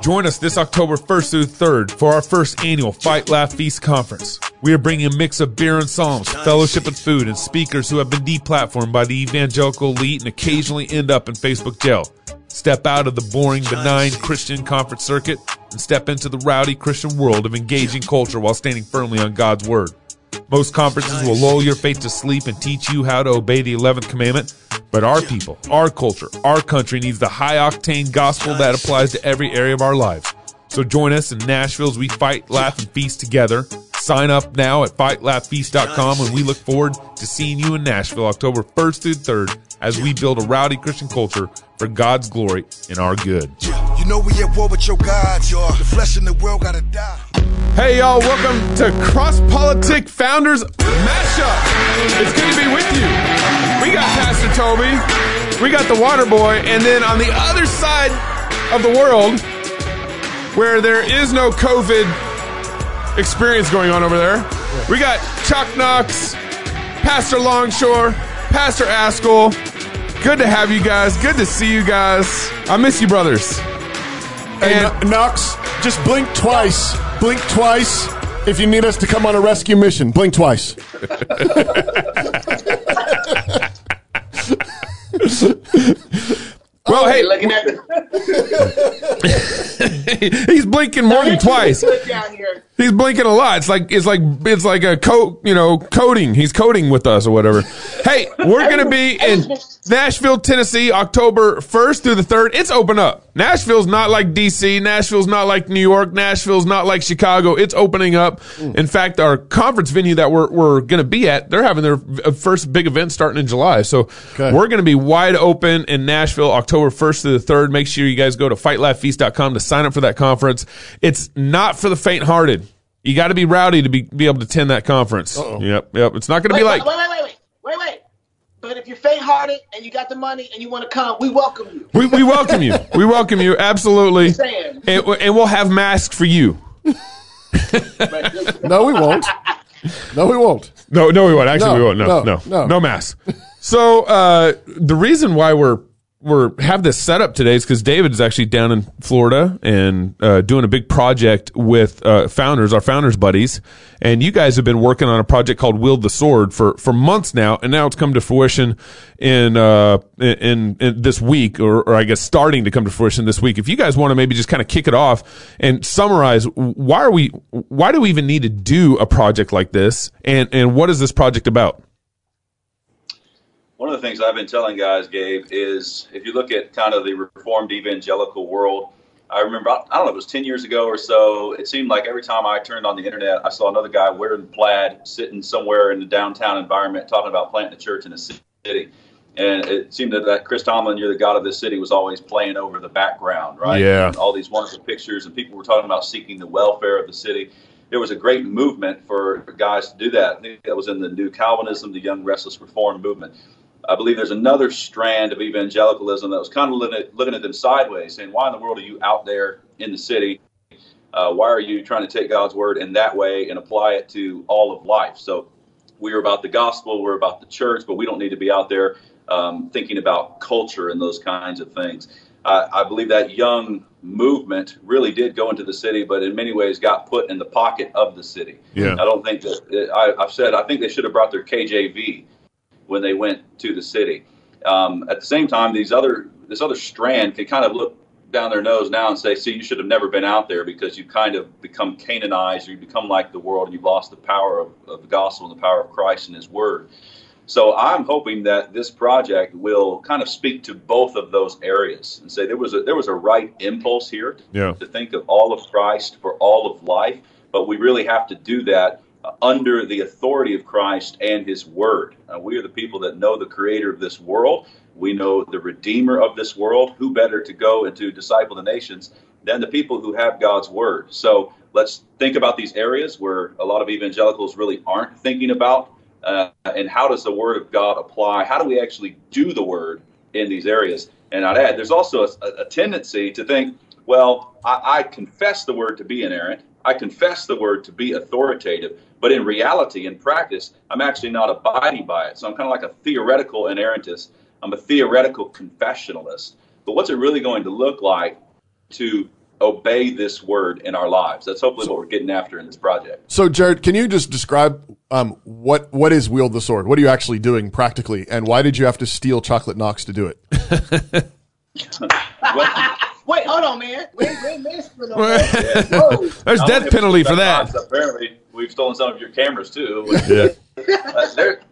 Join us this October 1st through 3rd for our first annual Fight Laugh Feast conference. We are bringing a mix of beer and psalms, fellowship and food, and speakers who have been deplatformed by the evangelical elite and occasionally end up in Facebook jail. Step out of the boring, benign Christian conference circuit and step into the rowdy Christian world of engaging culture while standing firmly on God's word. Most conferences will lull your faith to sleep and teach you how to obey the 11th commandment. But our people, our culture, our country needs the high octane gospel that applies to every area of our lives. So join us in Nashville as we fight, laugh, and feast together. Sign up now at fightlaughfeast.com and we look forward to seeing you in Nashville October 1st through 3rd as we build a rowdy Christian culture for God's glory and our good. You know we at war with your gods. The flesh in the world gotta die. Hey y'all, welcome to Cross Politic Founders Mashup. It's good to be with you. We got Pastor Toby, we got the Water Boy, and then on the other side of the world, where there is no COVID experience going on over there, we got Chuck Knox, Pastor Longshore, Pastor Ascol. Good to have you guys. Good to see you guys. I miss you, brothers. Hey, And- Kno- Knox, just blink twice. Blink twice if you need us to come on a rescue mission. Blink twice. Well, oh, hey, looking at he's blinking more than twice. down here. He's blinking a lot. It's like it's like it's like a coat, you know, coding. He's coding with us or whatever. Hey, we're gonna be in Nashville, Tennessee, October first through the third. It's open up. Nashville's not like DC. Nashville's not like New York. Nashville's not like Chicago. It's opening up. Hmm. In fact, our conference venue that we're we're gonna be at, they're having their first big event starting in July. So Okay. we're gonna be wide open in Nashville, October first through the third. Make sure you guys go to fightlaughfeast.com to sign up for that conference. It's not for the faint-hearted. You got to be rowdy to be be able to attend that conference. Yep, yep. It's not going to be like wait, wait, wait, wait, wait, wait. But if you're faint-hearted and you got the money and you want to come, we welcome you. we, we welcome you. We welcome you absolutely, and, and we'll have masks for you. No, we won't. No, we won't. No, no, we won't. Actually, No, we won't. No, no, no, no, no. mass. So uh, the reason why we're we're have this set up today is because David is actually down in Florida and uh, doing a big project with uh, founders, our founders buddies, and you guys have been working on a project called Wield the Sword for for months now, and now it's come to fruition in uh in, in this week, or, or I guess starting to come to fruition this week. If you guys want to maybe just kind of kick it off and summarize, why are we why do we even need to do a project like this, and and what is this project about? One of the things I've been telling guys, Gabe, is if you look at kind of the reformed evangelical world, I remember, I don't know, it was 10 years ago or so, it seemed like every time I turned on the internet, I saw another guy wearing plaid, sitting somewhere in the downtown environment, talking about planting a church in a city. And it seemed that, that Chris Tomlin, you're the God of this city, was always playing over the background, right? Yeah. And all these wonderful pictures, and people were talking about seeking the welfare of the city. There was a great movement for guys to do that. That was in the New Calvinism, the Young Restless Reform movement. I believe there's another strand of evangelicalism that was kind of looking at, looking at them sideways, saying, "Why in the world are you out there in the city? Uh, why are you trying to take God's word in that way and apply it to all of life?" So we're about the gospel, we're about the church, but we don't need to be out there um, thinking about culture and those kinds of things. Uh, I believe that young movement really did go into the city, but in many ways got put in the pocket of the city. Yeah. I don't think that I, I've said I think they should have brought their KJV when they went to the city. Um, at the same time, these other this other strand can kind of look down their nose now and say, "See, you should have never been out there because you've kind of become Canaanized, or you become like the world, and you've lost the power of, of the gospel and the power of Christ and His Word." So I'm hoping that this project will kind of speak to both of those areas and say there was a there was a right impulse here Yeah. to think of all of Christ for all of life, but we really have to do that under the authority of Christ and His Word. Uh, we are the people that know the Creator of this world. We know the Redeemer of this world. Who better to go and to disciple the nations than the people who have God's Word? So let's think about these areas where a lot of evangelicals really aren't thinking about. Uh, and how does the Word of God apply? How do we actually do the Word in these areas? And I'd add, there's also a, a tendency to think, well, I, I confess the Word to be inerrant. I confess the Word to be authoritative. But in reality, in practice, I'm actually not abiding by it. So I'm kind of like a theoretical inerrantist. I'm a theoretical confessionalist. But what's it really going to look like to obey this word in our lives. That's hopefully what we're getting after in this project. So, Jared, can you just describe um, what what is wield the sword? What are you actually doing practically, and why did you have to steal Chocolate Knox to do it? Well, Wait, hold on, man. Wait, wait, man. There's not death penalty for that. knots, Apparently, we've stolen some of your cameras too. Yeah. Uh, there,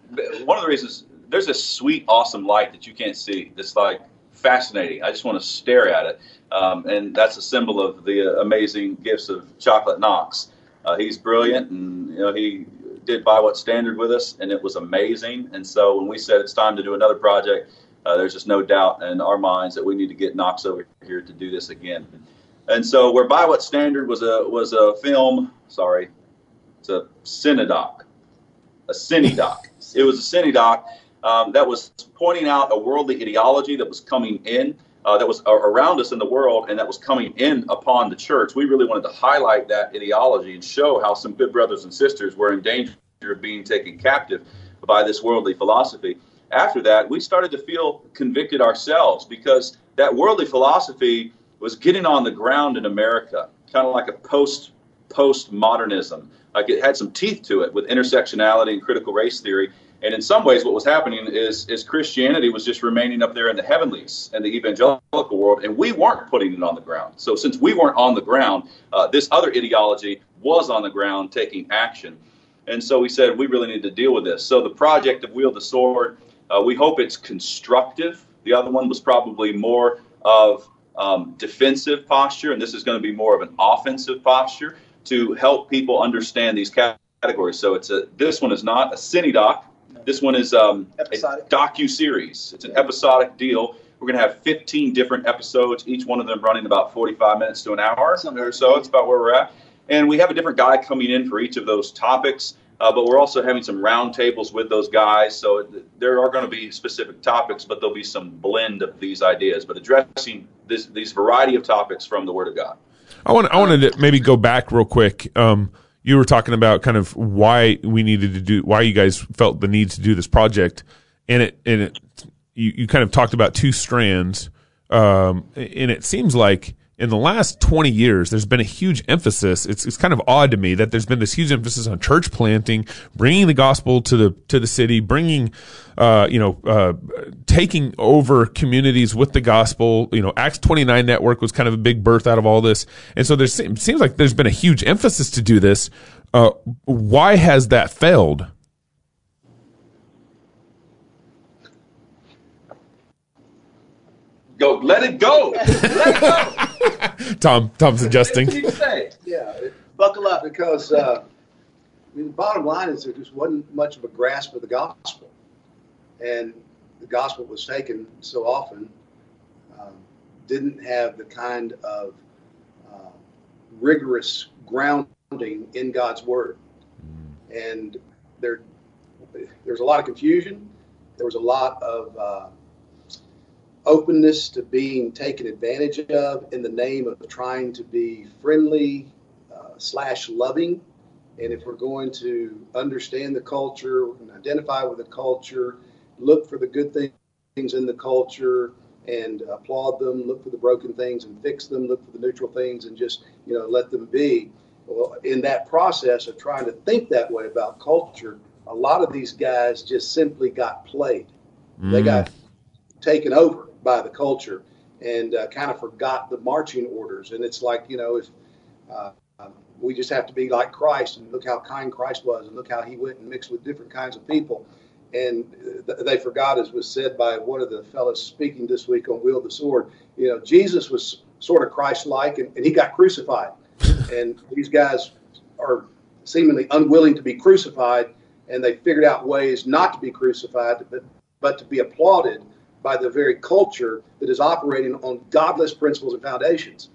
one of the reasons there's a sweet, awesome light that you can't see. That's like fascinating. I just want to stare at it, um, and that's a symbol of the uh, amazing gifts of Chocolate Knox. Uh, he's brilliant, and you know he did by what standard with us, and it was amazing. And so when we said it's time to do another project, uh, there's just no doubt in our minds that we need to get Knox over here to do this again. And so where by what standard was a was a film, sorry, it's a cinedoc a cinedoc. It was a cinedoc um, that was pointing out a worldly ideology that was coming in, uh, that was around us in the world, and that was coming in upon the church. We really wanted to highlight that ideology and show how some good brothers and sisters were in danger of being taken captive by this worldly philosophy. After that, we started to feel convicted ourselves because that worldly philosophy was getting on the ground in America, kind of like a post postmodernism. Like it had some teeth to it with intersectionality and critical race theory. And in some ways, what was happening is, is Christianity was just remaining up there in the heavenlies and the evangelical world, and we weren't putting it on the ground. So since we weren't on the ground, uh, this other ideology was on the ground taking action. And so we said we really need to deal with this. So the project of Wield the Sword, uh, we hope it's constructive. The other one was probably more of um, defensive posture, and this is going to be more of an offensive posture to help people understand these categories. So it's a this one is not a cinedoc. This one is um, a Episodic. docu series. It's an episodic deal. We're going to have 15 different episodes, each one of them running about 45 minutes to an hour or so. It's about where we're at. And we have a different guy coming in for each of those topics. Uh, but we're also having some roundtables with those guys. So th- there are going to be specific topics, but there'll be some blend of these ideas, but addressing this, these variety of topics from the Word of God. I want I wanted to maybe go back real quick. Um, you were talking about kind of why we needed to do why you guys felt the need to do this project, and it and it you, you kind of talked about two strands, um, and it seems like in the last 20 years there's been a huge emphasis it's, it's kind of odd to me that there's been this huge emphasis on church planting bringing the gospel to the to the city bringing uh, you know uh, taking over communities with the gospel. You know acts 29 network was kind of a big birth out of all this. And so there seems like there's been a huge emphasis to do this. Uh, why has that failed Go, let it go. Let it go. tom tom's adjusting What do you say? Yeah, Buckle up. because uh, I mean, the bottom line is there just wasn't much of a grasp of the gospel, and the gospel was taken so often um, didn't have the kind of uh, rigorous grounding in God's word, and there there's a lot of confusion. There was a lot of uh, openness to being taken advantage of in the name of trying to be friendly uh, slash loving. And if we're going to understand the culture and identify with the culture, look for the good things in the culture and applaud them, look for the broken things and fix them, look for the neutral things and just, you know, let them be. Well, in that process of trying to think that way about culture, a lot of these guys just simply got played. They got taken over by the culture and uh, kind of forgot the marching orders. And it's like, you know, if uh, um, we just have to be like Christ and look how kind Christ was and look how he went and mixed with different kinds of people. And th- they forgot, as was said by one of the fellows speaking this week on Wield the Sword, you know, Jesus was sort of Christ like and, and he got crucified. and these guys are seemingly unwilling to be crucified and they figured out ways not to be crucified, but, but to be applauded by the very culture that is operating on godless principles and foundations.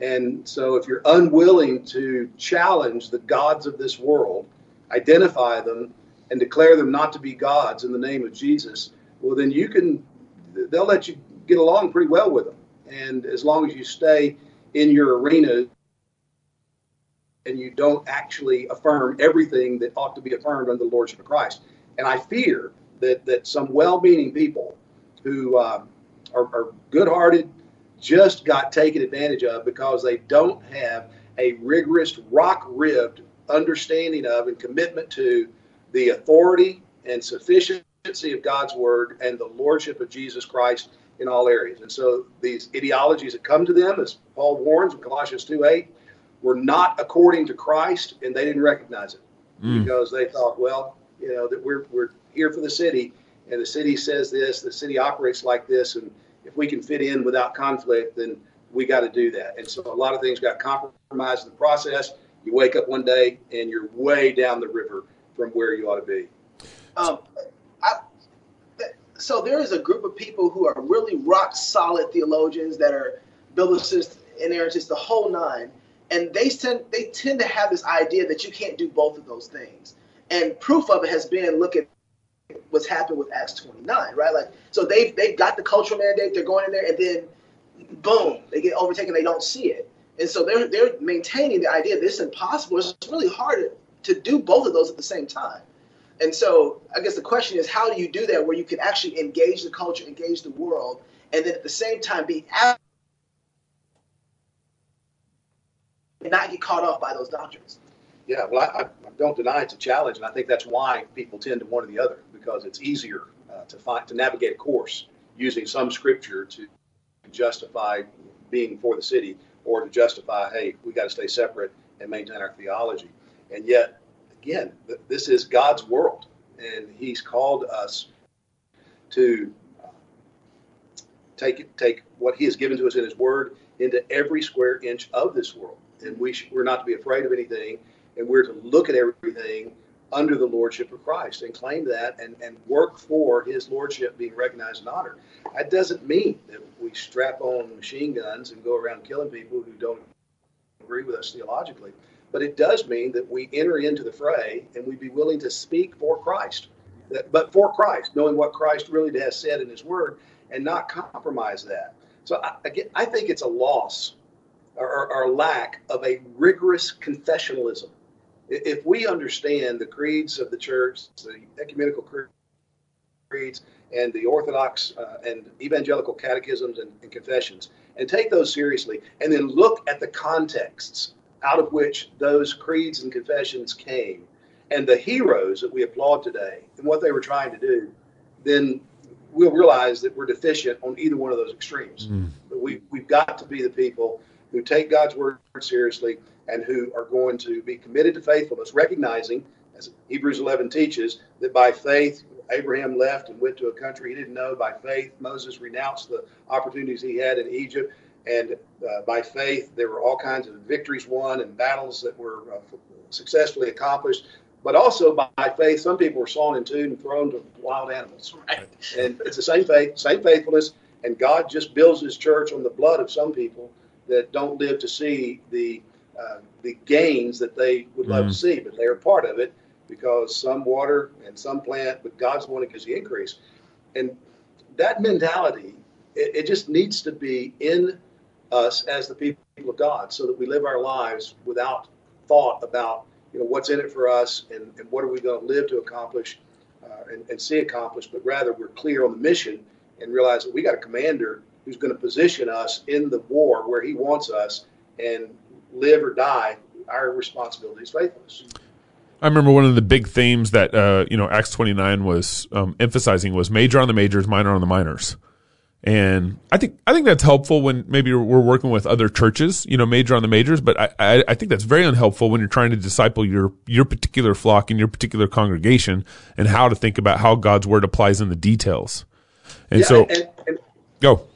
And so, if you're unwilling to challenge the gods of this world, identify them, and declare them not to be gods in the name of Jesus, well, then you can, they'll let you get along pretty well with them. And as long as you stay in your arena and you don't actually affirm everything that ought to be affirmed under the Lordship of Christ. And I fear that, that some well meaning people who uh, are, are good hearted, just got taken advantage of because they don't have a rigorous, rock ribbed understanding of and commitment to the authority and sufficiency of God's word and the lordship of Jesus Christ in all areas. And so these ideologies that come to them, as Paul warns in Colossians 2 8, were not according to Christ and they didn't recognize it mm. because they thought, well, you know, that we're, we're here for the city the city says this, the city operates like this, and if we can fit in without conflict, then we got to do that. And so a lot of things got compromised in the process. You wake up one day and you're way down the river from where you ought to be. Um, I, so there is a group of people who are really rock solid theologians that are biblicist, inerrantists, the whole nine, and they tend they tend to have this idea that you can't do both of those things. And proof of it has been look at what's happened with Acts 29, right? Like, so they've they've got the cultural mandate, they're going in there, and then boom, they get overtaken, they don't see it, and so they're they're maintaining the idea that it's impossible. It's really hard to do both of those at the same time. And so I guess the question is, how do you do that where you can actually engage the culture, engage the world, and then at the same time be and not get caught off by those doctrines? Yeah, well, I, I, don't deny it's a challenge, and I think that's why people tend to one or the other because it's easier uh, to find to navigate a course using some scripture to justify being for the city or to justify, hey, we got to stay separate and maintain our theology. And yet, again, this is God's world, and He's called us to uh, take take what He has given to us in His Word into every square inch of this world, and we sh- we're not to be afraid of anything, and we're to look at everything under the lordship of Christ and claim that and, and work for his lordship being recognized and honored. That doesn't mean that we strap on machine guns and go around killing people who don't agree with us theologically, but it does mean that we enter into the fray and we'd be willing to speak for Christ, but for Christ, knowing what Christ really has said in his word and not compromise that. So I, again, I think it's a loss or, or lack of a rigorous confessionalism if we understand the creeds of the church, the ecumenical creeds, and the Orthodox uh, and evangelical catechisms and, and, confessions, and take those seriously, and then look at the contexts out of which those creeds and confessions came, and the heroes that we applaud today, and what they were trying to do, then we'll realize that we're deficient on either one of those extremes. Mm. But we, we've got to be the people who take God's word seriously and who are going to be committed to faithfulness, recognizing, as Hebrews 11 teaches, that by faith Abraham left and went to a country he didn't know. By faith, Moses renounced the opportunities he had in Egypt. And uh, by faith, there were all kinds of victories won and battles that were uh, successfully accomplished. But also by faith, some people were sawn in two and thrown to wild animals. Right. And it's the same faith, same faithfulness. And God just builds his church on the blood of some people that don't live to see the uh, the gains that they would love mm-hmm. to see, but they are part of it because some water and some plant, but God's wanting gives the increase. And that mentality, it, it just needs to be in us as the people of God so that we live our lives without thought about you know what's in it for us and, and what are we going to live to accomplish uh, and, and see accomplished, but rather we're clear on the mission and realize that we got a commander who's going to position us in the war where he wants us and live or die, our responsibility is faithfulness. I remember one of the big themes that uh, you know Acts twenty nine was um, emphasizing was major on the majors, minor on the minors, and I think I think that's helpful when maybe we're working with other churches, you know, major on the majors. But I, I, I think that's very unhelpful when you're trying to disciple your your particular flock and your particular congregation and how to think about how God's word applies in the details. And yeah, so, and, and, go.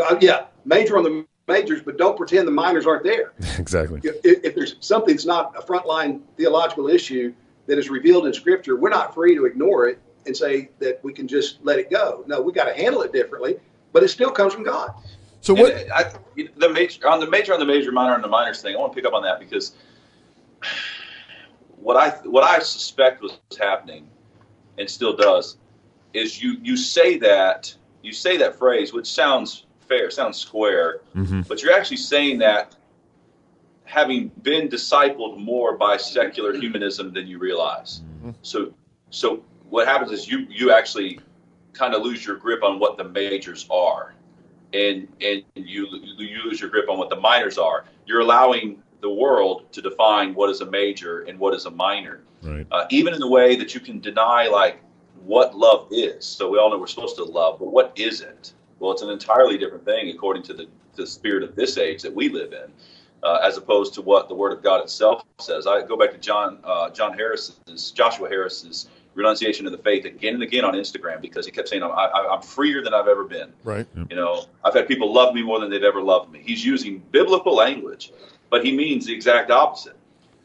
Uh, yeah, major on the majors, but don't pretend the minors aren't there. Exactly. If, if, there's something that's not a frontline theological issue that is revealed in Scripture, we're not free to ignore it and say that we can just let it go. No, we got to handle it differently, but it still comes from God. So what? I, the major on the major on the major, minor on the minors thing. I want to pick up on that because what I what I suspect was happening, and still does, is you you say that you say that phrase, which sounds fair, sounds square, mm-hmm. but you're actually saying that having been discipled more by secular humanism than you realize. Mm-hmm. So, so what happens is you you actually kind of lose your grip on what the majors are, and and you you lose your grip on what the minors are. You're allowing the world to define what is a major and what is a minor. Right. Uh, even in the way that you can deny like what love is. So we all know we're supposed to love, but what is it? Well, it's an entirely different thing according to the, the spirit of this age that we live in, uh, as opposed to what the Word of God itself says. I go back to John uh, John Harris's Joshua Harris's renunciation of the faith again and again on Instagram because he kept saying, I'm, I, I'm freer than I've ever been. Right. You know, I've had people love me more than they've ever loved me. He's using biblical language, but he means the exact opposite.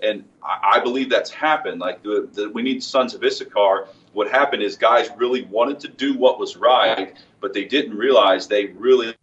And I, I believe that's happened. Like the, the, we need sons of Issachar. What happened is guys really wanted to do what was right, but they didn't realize they really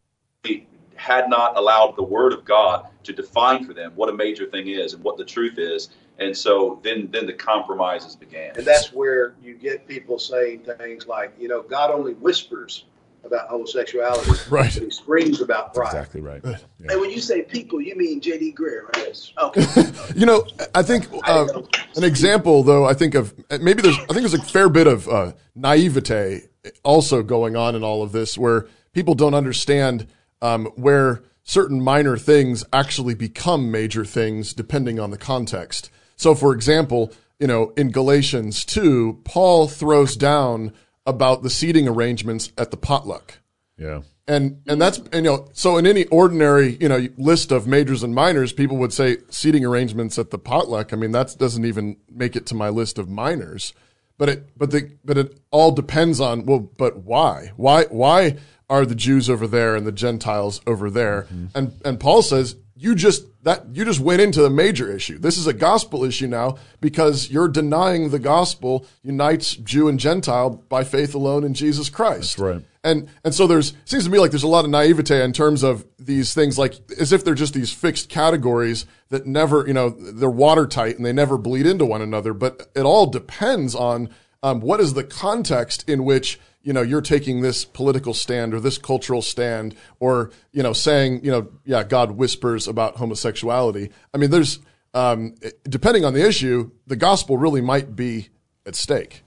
had not allowed the Word of God to define for them what a major thing is and what the truth is. And so then, then the compromises began. And that's where you get people saying things like, you know, God only whispers about homosexuality, Right. but he screams about pride. Exactly right. Yeah. And when you say people, you mean J.D. Greear, right? Okay. You know, I think uh, an example, though, I think of maybe there's, I think there's a fair bit of uh, naivete also going on in all of this, where people don't understand um, where certain minor things actually become major things depending on the context. So, for example, you know, in Galatians 2, Paul throws down about the seating arrangements at the potluck. Yeah. And and that's and you know so in any ordinary you know list of majors and minors, people would say seating arrangements at the potluck. I mean that doesn't even make it to my list of minors. But it but the but it all depends on well, but why why why are the Jews over there and the Gentiles over there? Mm-hmm. And and Paul says you just that you just went into the major issue. This is a gospel issue now because you're denying the gospel unites Jew and Gentile by faith alone in Jesus Christ. That's right. And and so there's seems to me like there's a lot of naivete in terms of these things, like as if they're just these fixed categories that never, you know, they're watertight and they never bleed into one another. But it all depends on um, what is the context in which you know you're taking this political stand or this cultural stand or you know saying you know yeah God whispers about homosexuality. I mean, there's um, depending on the issue, the gospel really might be at stake.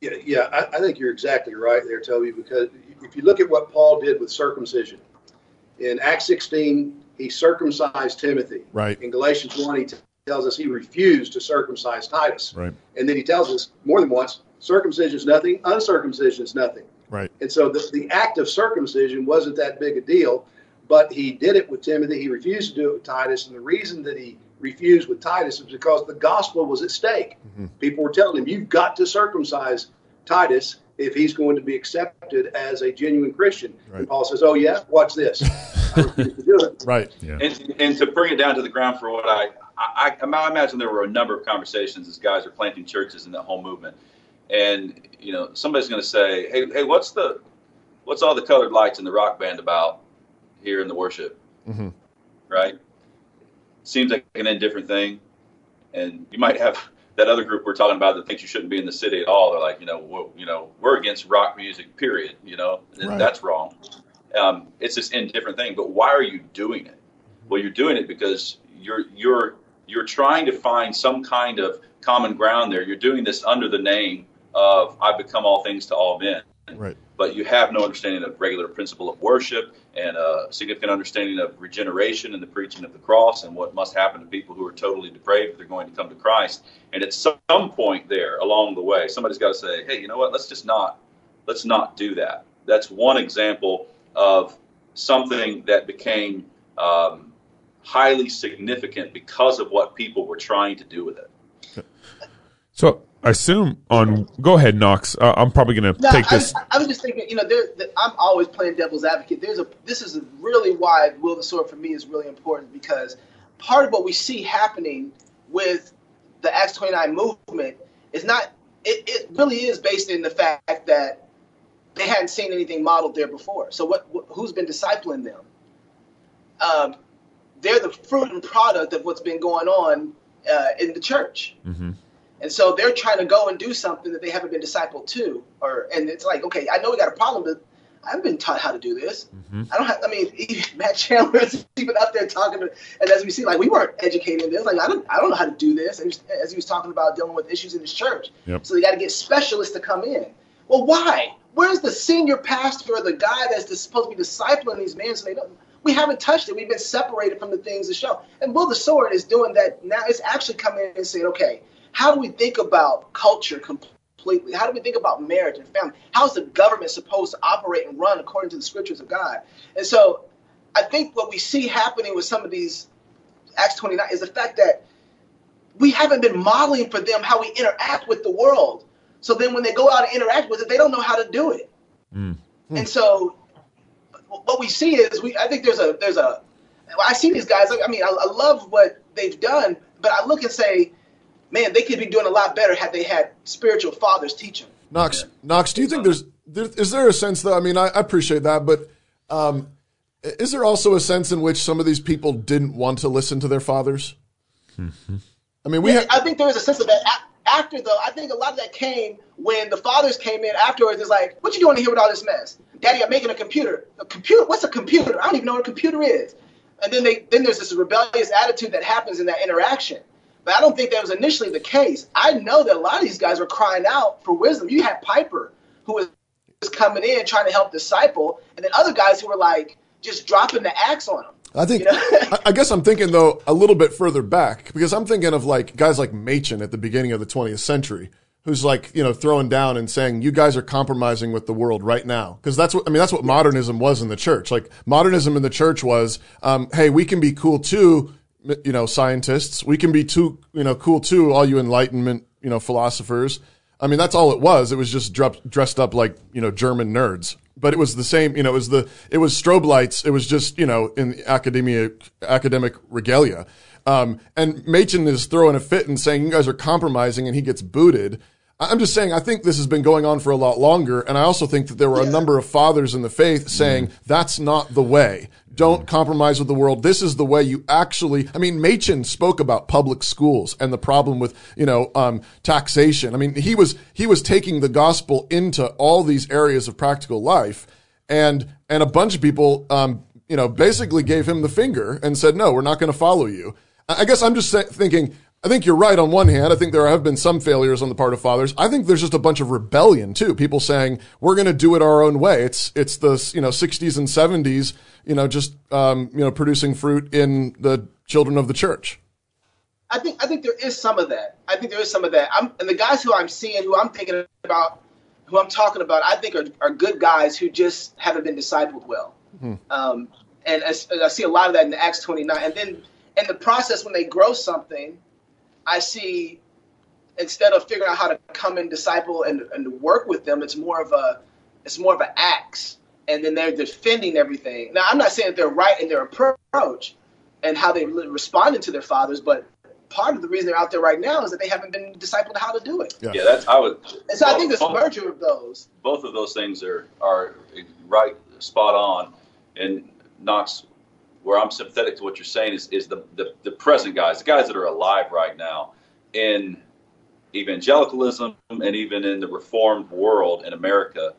Yeah, yeah I, I think you're exactly right there, Toby, because if you look at what Paul did with circumcision, in Acts 16, he circumcised Timothy. Right. In Galatians 1, he t- tells us he refused to circumcise Titus. Right. And then he tells us more than once circumcision is nothing, uncircumcision is nothing. Right. And so the, the act of circumcision wasn't that big a deal, but he did it with Timothy. He refused to do it with Titus. And the reason that he refused with Titus is because the gospel was at stake. Mm-hmm. People were telling him, you've got to circumcise Titus if he's going to be accepted as a genuine Christian. Right. And Paul says, oh, yeah, watch this. I refuse to do it. Right. Yeah. And, and to bring it down to the ground for what I, I, I, I imagine there were a number of conversations as guys are planting churches in that whole movement. And, you know, somebody's going to say, hey, hey, what's the, what's all the colored lights in the rock band about here in the worship? Mhm. Right? Seems like an indifferent thing. And you might have that other group we're talking about that thinks you shouldn't be in the city at all. They're like, you know, we're, you know, we're against rock music, period. You know, and Right. that's wrong. Um, it's this indifferent thing. But why are you doing it? Well, you're doing it because you're you're you're trying to find some kind of common ground there. You're doing this under the name of "I've become all things to all men," Right. but you have no understanding of regulative principle of worship and a significant understanding of regeneration and the preaching of the cross and what must happen to people who are totally depraved if they're going to come to Christ. And at some point there along the way, somebody's got to say, "Hey, you know what? Let's just not let's not do that." That's one example of something that became um, highly significant because of what people were trying to do with it. So I assume on. Go ahead, Knox. Uh, I'm probably going to No, take I, this. I was just thinking, you know, there, the, I'm always playing devil's advocate. There's a this is really why Wield the Sword for me is really important because part of what we see happening with the Acts 29 movement is not. It, it really is based in the fact that they hadn't seen anything modeled there before. So what? what who's been discipling them? Um, they're the fruit and product of what's been going on uh, in the church. Mhm. And so they're trying to go and do something that they haven't been discipled to, or and it's like, okay, I know we got a problem, but I haven't been taught how to do this. Mm-hmm. I don't have. I mean, even Matt Chandler is even out there talking, to, and as we see, like we weren't educated in this. Like I don't, I don't know how to do this. And just, as he was talking about dealing with issues in his church, Yep. so they got to get specialists to come in. Well, why? where's the senior pastor or the guy that's supposed to be discipling these men so they don't we haven't touched it. We've been separated from the things to show. And Wield the Sword is doing that now. It's actually coming in and saying, okay, how do we think about culture completely? How do we think about marriage and family? How is the government supposed to operate and run according to the scriptures of God? And so I think what we see happening with some of these Acts 29 is the fact that we haven't been modeling for them how we interact with the world. So then when they go out and interact with it, they don't know how to do it. Mm. And so what we see is we I think there's a there's a I see these guys. I mean, I, I love what they've done, but I look and say, man, they could be doing a lot better had they had spiritual fathers teach them. Knox, Knox, do you think there's there, is there a sense though? I mean, I, I appreciate that, but um, is there also a sense in which some of these people didn't want to listen to their fathers? Mm-hmm. I mean, we. Yeah, ha- I think there is a sense of that. After though, I think a lot of that came when the fathers came in afterwards. It's like, what you doing here with all this mess? Daddy, I'm making a computer. A computer? What's a computer? I don't even know what a computer is. And then they then there's this rebellious attitude that happens in that interaction. But I don't think that was initially the case. I know that a lot of these guys were crying out for wisdom. You had Piper, who was coming in trying to help disciple, and then other guys who were like just dropping the axe on them. I think. You know? I guess I'm thinking though a little bit further back because I'm thinking of like guys like Machen at the beginning of the 20th century, who's like you know throwing down and saying you guys are compromising with the world right now because that's what I mean that's what modernism was in the church like modernism in the church was um, hey we can be cool too you know scientists. We can be too you know cool too all you enlightenment you know philosophers. I mean that's all it was. It was just dressed up like you know German nerds. But it was the same you know it was the it was strobe lights. It was just you know in academia academic regalia. Um, and Machen is throwing a fit and saying you guys are compromising, and he gets booted. I'm just saying, I think this has been going on for a lot longer. And I also think that there were a number of fathers in the faith saying mm. that's not the way. Don't mm. compromise with the world. This is the way you actually, I mean, Machen spoke about public schools and the problem with, you know, um, taxation. I mean, he was, he was taking the gospel into all these areas of practical life. And, and a bunch of people, um, you know, basically gave him the finger and said, no, we're not going to follow you. I guess I'm just thinking, I think you're right on one hand. I think there have been some failures on the part of fathers. I think there's just a bunch of rebellion too. People saying we're going to do it our own way. It's it's the you know 60s and 70s. You know, just um, you know producing fruit in the children of the church. I think I think there is some of that. I think there is some of that. I'm, and the guys who I'm seeing, who I'm thinking about, who I'm talking about, I think are, are good guys who just haven't been discipled well. Hmm. Um, and I, I see a lot of that in Acts 29. And then in the process, when they grow something I see instead of figuring out how to come and disciple and, and work with them, it's more of a it's more of an axe, and then they're defending everything. Now, I'm not saying that they're right in their approach and how they responded to their fathers, but part of the reason they're out there right now is that they haven't been discipled how to do it. Yeah, yeah that's I would. And so both, I think this merger of those. Both of those things are are right, spot on, and Knox where I'm sympathetic to what you're saying is, is the, the, the present guys, the guys that are alive right now in evangelicalism and even in the reformed world in America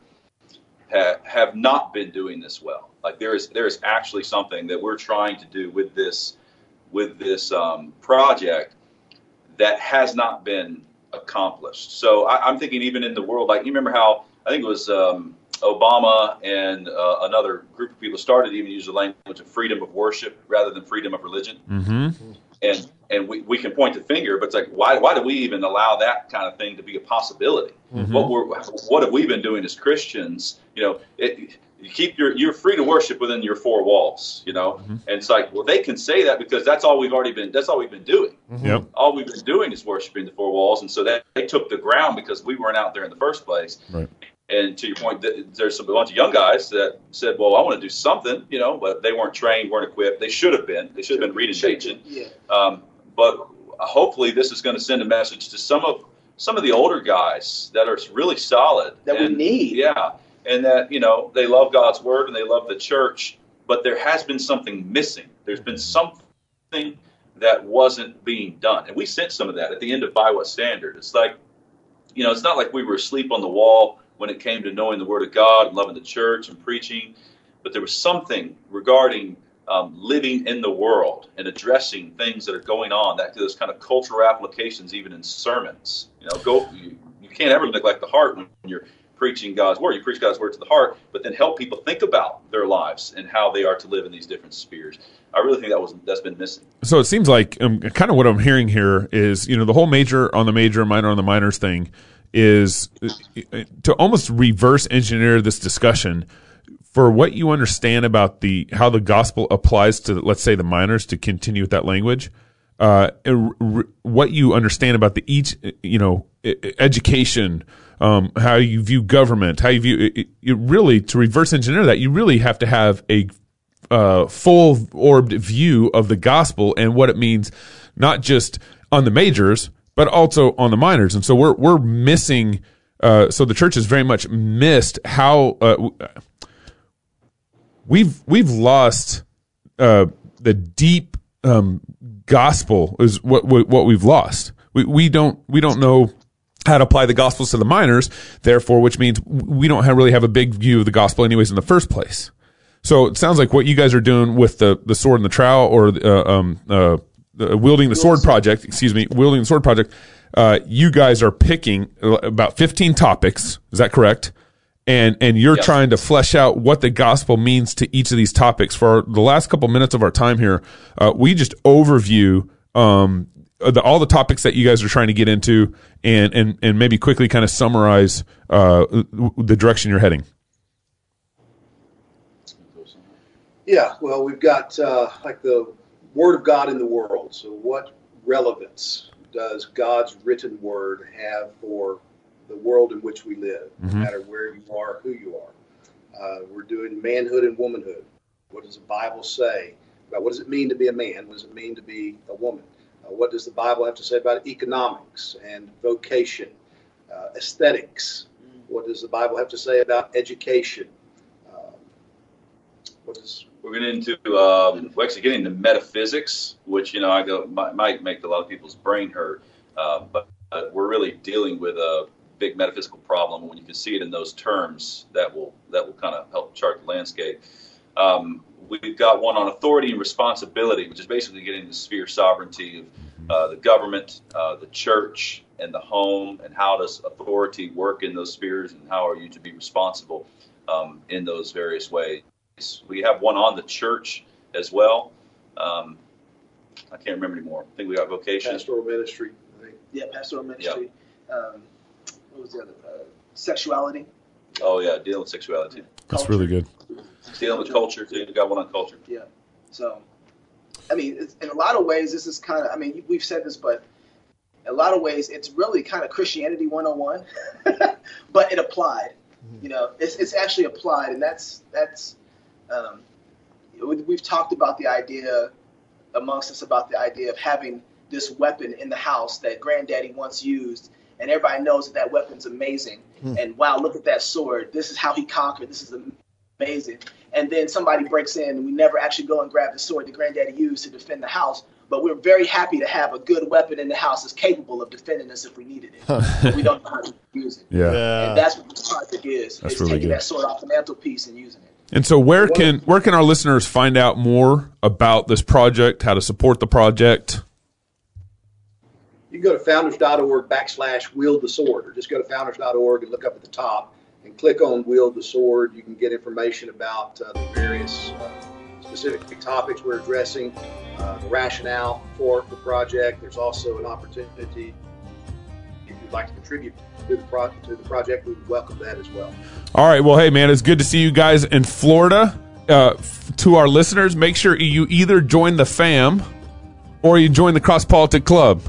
ha, have not been doing this well. Like there is there is actually something that we're trying to do with this with this um, project that has not been accomplished. So I, am thinking even in the world, like you remember how I think it was um, Obama and uh, another group of people started even use the language of freedom of worship rather than freedom of religion. Mm-hmm. And and we, we can point the finger, but it's like why why do we even allow that kind of thing to be a possibility? Mm-hmm. What we're what have we been doing as Christians? You know, it, you keep your you're free to worship within your four walls. You know, mm-hmm. and it's like well they can say that because that's all we've already been that's all we've been doing. Mm-hmm. Yep. All we've been doing is worshiping the four walls, and so that they took the ground because we weren't out there in the first place. Right. And to your point, there's a bunch of young guys that said, "Well, I want to do something," you know, but they weren't trained, weren't equipped. They should have been. They should have been reading. Yeah. Um, but hopefully, this is going to send a message to some of some of the older guys that are really solid that and, we need. Yeah, and that you know they love God's word and they love the church, but there has been something missing. There's been something that wasn't being done, and we sent some of that at the end of By What Standard. It's like, you know, it's not like we were asleep on the wall when it came to knowing the Word of God and loving the church and preaching, but there was something regarding um, living in the world and addressing things that are going on. That those kind of cultural applications, even in sermons. You know, go. You, you can't ever neglect the heart when you're preaching God's word. You preach God's word to the heart, but then help people think about their lives and how they are to live in these different spheres. I really think that was that's been missing. So it seems like um, kind of what I'm hearing here is, you know, the whole major on the major, minor on the minors thing is uh, to almost reverse engineer this discussion for what you understand about the how the gospel applies to let's say the minors to continue with that language uh, what you understand about the each you know education um, how you view government how you view it, it really to reverse engineer that you really have to have a uh, full orbed view of the gospel and what it means not just on the majors but also on the minors and so we're we're missing uh, so the church has very much missed how uh, we've we've lost uh, the deep um, gospel is what, what we've lost. We we don't we don't know how to apply the gospels to the minors, therefore, which means we don't have, really have a big view of the gospel, anyways, in the first place. So it sounds like what you guys are doing with the the sword and the trowel, or uh, um, uh, the wielding the sword project, excuse me, wielding the sword project. Uh, you guys are picking about 15 topics. Is that correct? and and you're yes. trying to flesh out what the gospel means to each of these topics. For the last couple minutes of our time here, uh, we just overview um, the, all the topics that you guys are trying to get into, and and and maybe quickly kind of summarize uh, the direction you're heading. Yeah, well, we've got uh, like the Word of God in the world. So, what relevance does God's written Word have for the world in which we live, mm-hmm. no matter where you are, who you are. Uh, we're doing manhood and womanhood. What does the Bible say about what does it mean to be a man? What does it mean to be a woman? Uh, what does the Bible have to say about economics and vocation, uh, aesthetics? What does the Bible have to say about education? Um, what does we're getting into um, we're actually getting into metaphysics, which you know I go might, make a lot of people's brain hurt, uh, but we're really dealing with a big metaphysical problem. When you can see it in those terms, that will that will kind of help chart the landscape. Um, we've got one on authority and responsibility, which is basically getting the sphere sovereignty of uh, the government, uh, the church, and the home, and how does authority work in those spheres, and how are you to be responsible um, in those various ways. We have one on the church as well. Um, I can't remember anymore. I think we got vocation, pastoral ministry. Yeah, pastoral ministry. Yep. Um, what was the other? Uh, sexuality. Oh yeah, dealing with sexuality. That's really good. Dealing with culture too. We got one on culture. Yeah. So, I mean, in a lot of ways, this is kind of. I mean, we've said this, but in a lot of ways, it's really kind of Christianity 101, but it applied. Mm-hmm. You know, it's it's actually applied, and that's that's. Um, we've talked about the idea amongst us about the idea of having this weapon in the house that granddaddy once used and everybody knows that that weapon's amazing. Hmm. And wow, look at that sword. This is how he conquered. This is amazing. And then somebody breaks in, and we never actually go and grab the sword that Granddaddy used to defend the house. But we're very happy to have a good weapon in the house that's capable of defending us if we needed it. but we don't know how to use it. Yeah. yeah. And that's what the project is. That's it's really taking good. that sword off the mantelpiece and using it. And so, where can where can our listeners find out more about this project? How to support the project? you can go to founders.org backslash wield the sword, or just go to founders.org and look up at the top and click on wield the sword. You can get information about uh, the various uh, specific topics we're addressing, uh, the rationale for the project. There's also an opportunity if you'd like to contribute to the, pro- to the project, we would welcome that as well. All right. Well, hey, man, it's good to see you guys in Florida. Uh, to our listeners, make sure you either join the fam or you join the Cross Politic Club.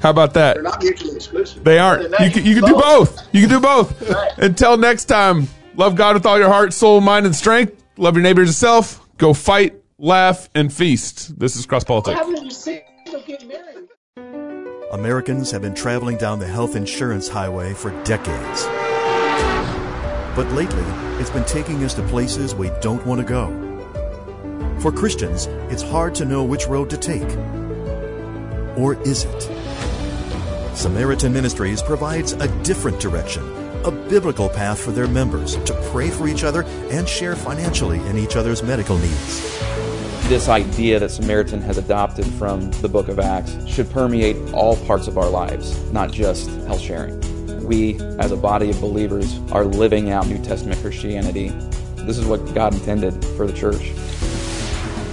How about that? They're not mutually exclusive. They aren't. You can, you can do both. You can do both. Right. Until next time, love God with all your heart, soul, mind, and strength. Love your neighbors yourself. Go fight, laugh, and feast. This is Cross Politics. Americans have been traveling down the health insurance highway for decades. But lately, it's been taking us to places we don't want to go. For Christians, it's hard to know which road to take. Or is it? Samaritan Ministries provides a different direction, a biblical path for their members to pray for each other and share financially in each other's medical needs. This idea that Samaritan has adopted from the book of Acts should permeate all parts of our lives, not just health sharing. we, as a body of believers, are living out New Testament Christianity. This is what God intended for the church.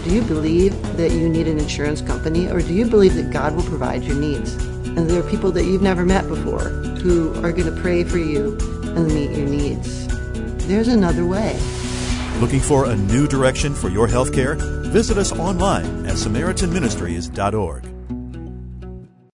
Do you believe that you need an insurance company, or do you believe that God will provide your needs? And there are people that you've never met before who are going to pray for you and meet your needs. There's another way. Looking for a new direction for your health care? Visit us online at SamaritanMinistries.org.